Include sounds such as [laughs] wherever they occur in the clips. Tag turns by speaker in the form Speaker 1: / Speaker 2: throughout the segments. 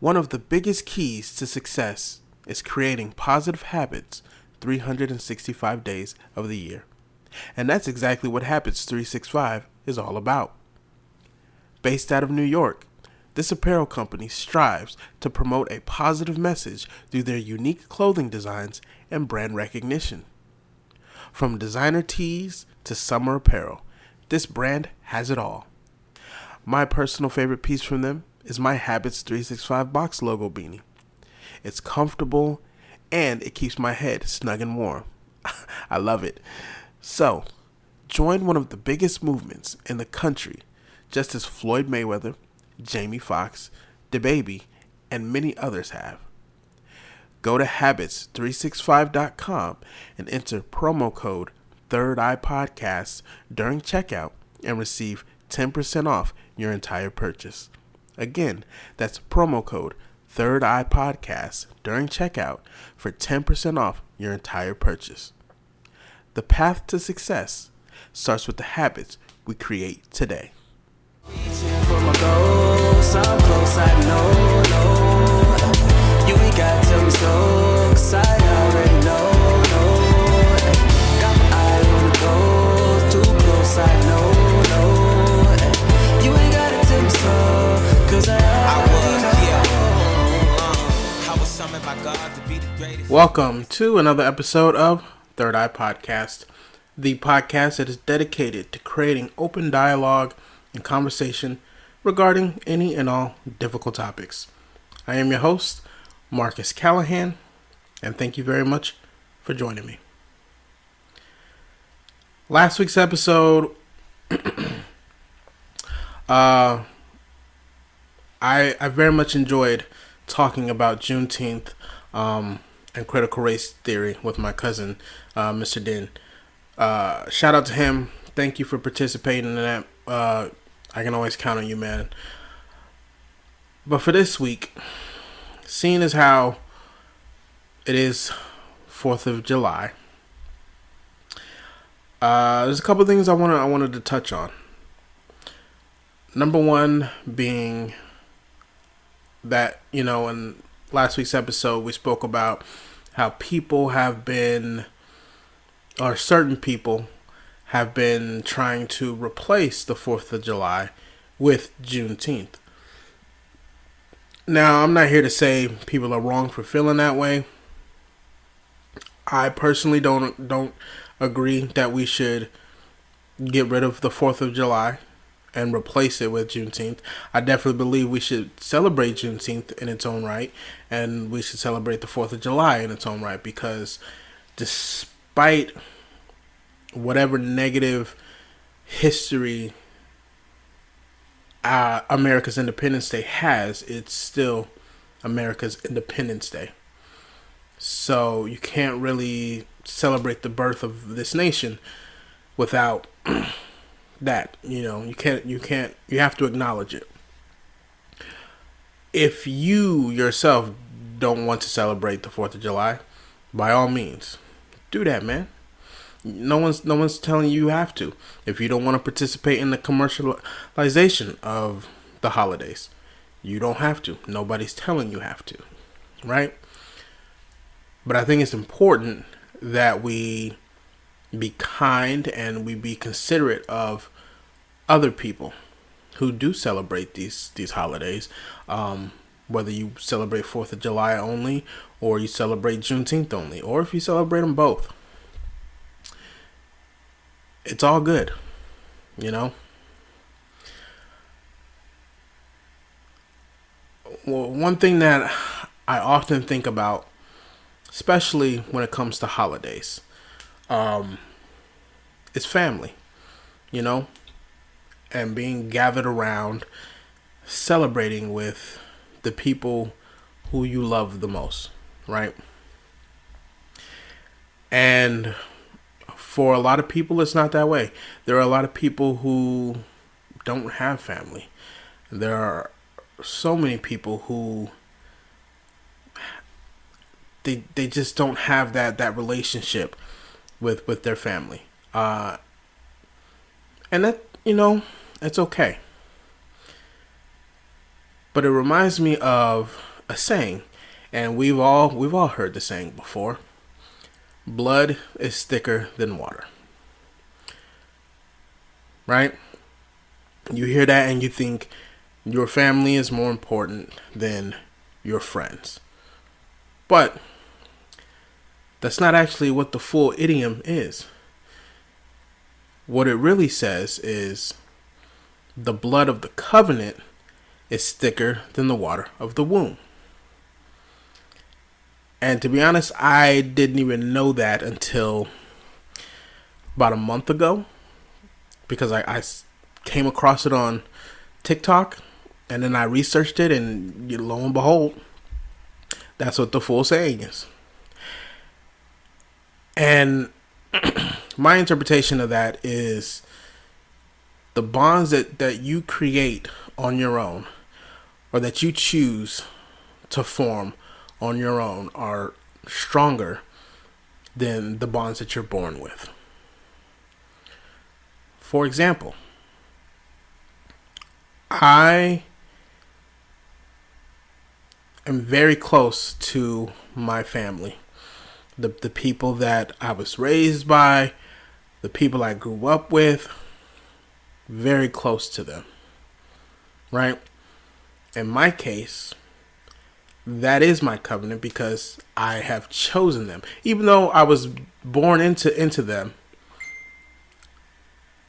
Speaker 1: One of the biggest keys to success is creating positive habits 365 days of the year. And that's exactly what Habits 365 is all about. Based out of New York, this apparel company strives to promote a positive message through their unique clothing designs and brand recognition. From designer tees to summer apparel, this brand has it all. My personal favorite piece from them is my Habits 365 box logo beanie. It's comfortable and it keeps my head snug and warm. [laughs] I love it. So, join one of the biggest movements in the country, just as Floyd Mayweather, Jamie Foxx, DaBaby, and many others have. Go to habits365.com and enter promo code Third Eye Podcast during checkout and receive 10% off your entire purchase. Again, that's promo code Third Eye Podcast during checkout for 10% off your entire purchase. The path to success starts with the habits we create today. Welcome to another episode of Third Eye Podcast, the podcast that is dedicated to creating open dialogue and conversation regarding any and all difficult topics. I am your host, Marcus Callahan, and thank you very much for joining me. Last week's episode, [clears throat] uh, I I very much enjoyed talking about Juneteenth um, and critical race theory with my cousin, uh, Mr. Din. Uh, shout out to him. Thank you for participating in that. Uh, I can always count on you, man. But for this week, seeing as how it is Fourth of July, uh, there's a couple things I wanted I wanted to touch on. Number one being that you know, in last week's episode, we spoke about how people have been, or certain people have been trying to replace the 4th of July with Juneteenth. Now, I'm not here to say people are wrong for feeling that way. I personally don't don't agree that we should get rid of the 4th of July and replace it with Juneteenth. I definitely believe we should celebrate Juneteenth in its own right, and we should celebrate the Fourth of July in its own right because, despite whatever negative history uh, America's Independence Day has, it's still America's Independence Day. So you can't really celebrate the birth of this nation without [clears throat] that you know you can't you can't you have to acknowledge it. If you yourself don't want to celebrate the 4th of July by all means do that man. No one's no one's telling you you have to. If you don't want to participate in the commercialization of the holidays you don't have to. Nobody's telling you have to right? But i think it's important that we be kind and we be considerate of other people who do celebrate these these holidays. Um, whether you celebrate Fourth of July only, or you celebrate Juneteenth only, or if you celebrate them both, it's all good, you know. Well, one thing that I often think about, especially when it comes to holidays, um, is family. You know, and being gathered around celebrating with the people who you love the most, right? And for a lot of people, it's not that way. There are a lot of people who don't have family. There are so many people who they they just don't have that that relationship with with their family. Uh, and that you know it's okay. But it reminds me of a saying, and we've all we've all heard the saying before. Blood is thicker than water. Right? You hear that and you think your family is more important than your friends. But that's not actually what the full idiom is. What it really says is the blood of the covenant is thicker than the water of the womb. And to be honest, I didn't even know that until about a month ago because I, I came across it on TikTok and then I researched it, and lo and behold, that's what the full saying is. And my interpretation of that is the bonds that, that you create on your own or that you choose to form on your own are stronger than the bonds that you're born with. For example, I am very close to my family. The the people that I was raised by, the people I grew up with, very close to them. Right? In my case, that is my covenant because I have chosen them. Even though I was born into into them,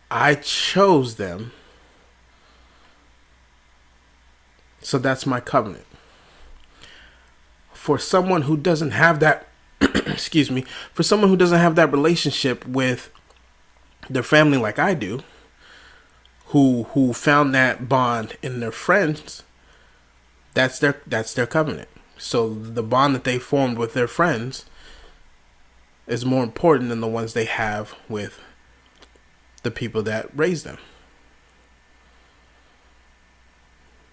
Speaker 1: I chose them. So that's my covenant. For someone who doesn't have that excuse me, for someone who doesn't have that relationship with their family like I do, who who found that bond in their friends, that's their that's their covenant. So the bond that they formed with their friends is more important than the ones they have with the people that raised them.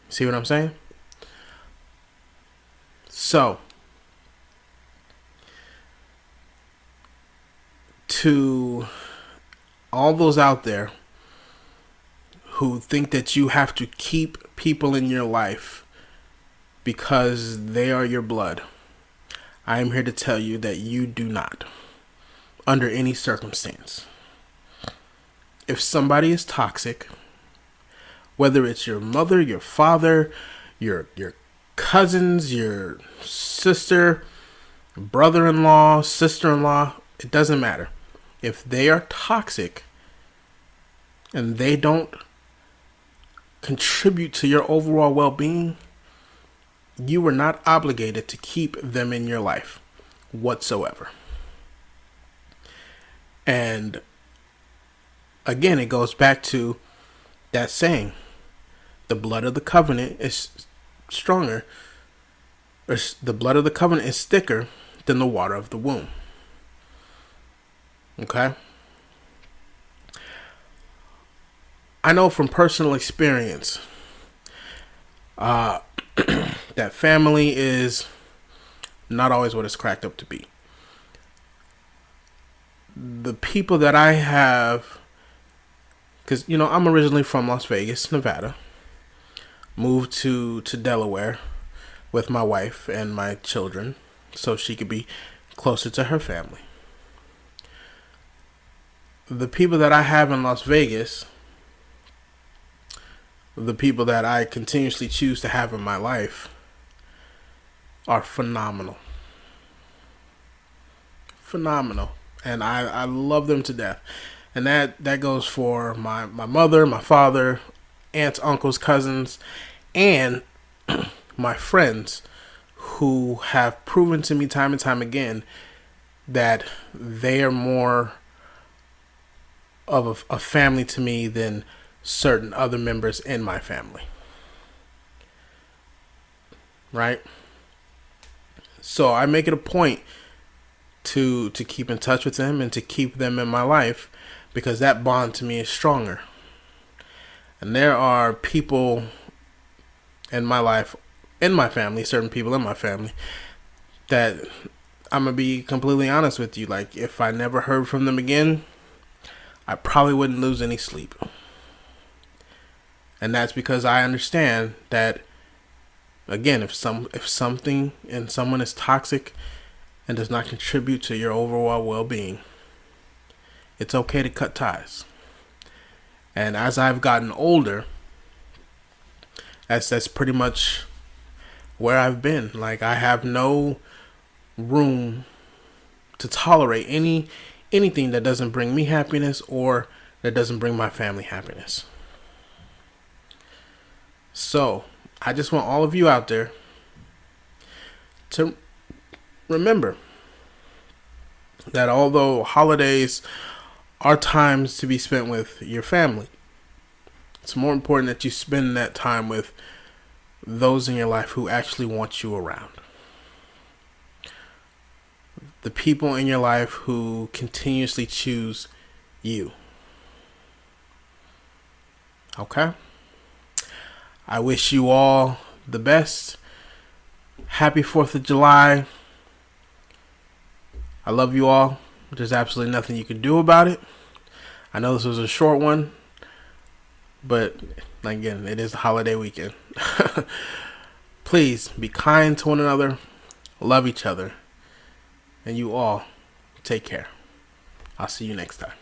Speaker 1: See what I'm saying? So, to all those out there who think that you have to keep people in your life because they are your blood. I am here to tell you that you do not, under any circumstance. If somebody is toxic, whether it's your mother, your father, your your cousins, your sister, brother-in-law, sister-in-law, it doesn't matter. If they are toxic and they don't contribute to your overall well-being, you are not obligated to keep them in your life whatsoever. And again, it goes back to that saying the blood of the covenant is stronger, or the blood of the covenant is thicker than the water of the womb. Okay? I know from personal experience uh, [clears throat] that family is not always what it's cracked up to be. The people that I have, because, you know, I'm originally from Las Vegas, Nevada, moved to, to Delaware with my wife and my children so she could be closer to her family. The people that I have in Las Vegas the people that I continuously choose to have in my life are phenomenal. Phenomenal. And I, I love them to death. And that, that goes for my, my mother, my father, aunts, uncles, cousins, and [clears throat] my friends who have proven to me time and time again that they are more of a, a family to me than certain other members in my family. Right? So I make it a point to to keep in touch with them and to keep them in my life because that bond to me is stronger. And there are people in my life, in my family, certain people in my family that I'm gonna be completely honest with you. Like, if I never heard from them again, I probably wouldn't lose any sleep. And that's because I understand that again, if some if something and someone is toxic and does not contribute to your overall well-being, it's okay to cut ties. And as I've gotten older, that's that's pretty much where I've been. Like I have no room to tolerate any anything that doesn't bring me happiness or that doesn't bring my family happiness. So, I just want all of you out there to remember that although holidays are times to be spent with your family, it's more important that you spend that time with those in your life who actually want you around. The people in your life who continuously choose you. Okay? I wish you all the best. Happy 4th of July. I love you all. There's absolutely nothing you can do about it. I know this was a short one, but again, it is the holiday weekend. [laughs] Please be kind to one another, love each other, and you all take care. I'll see you next time.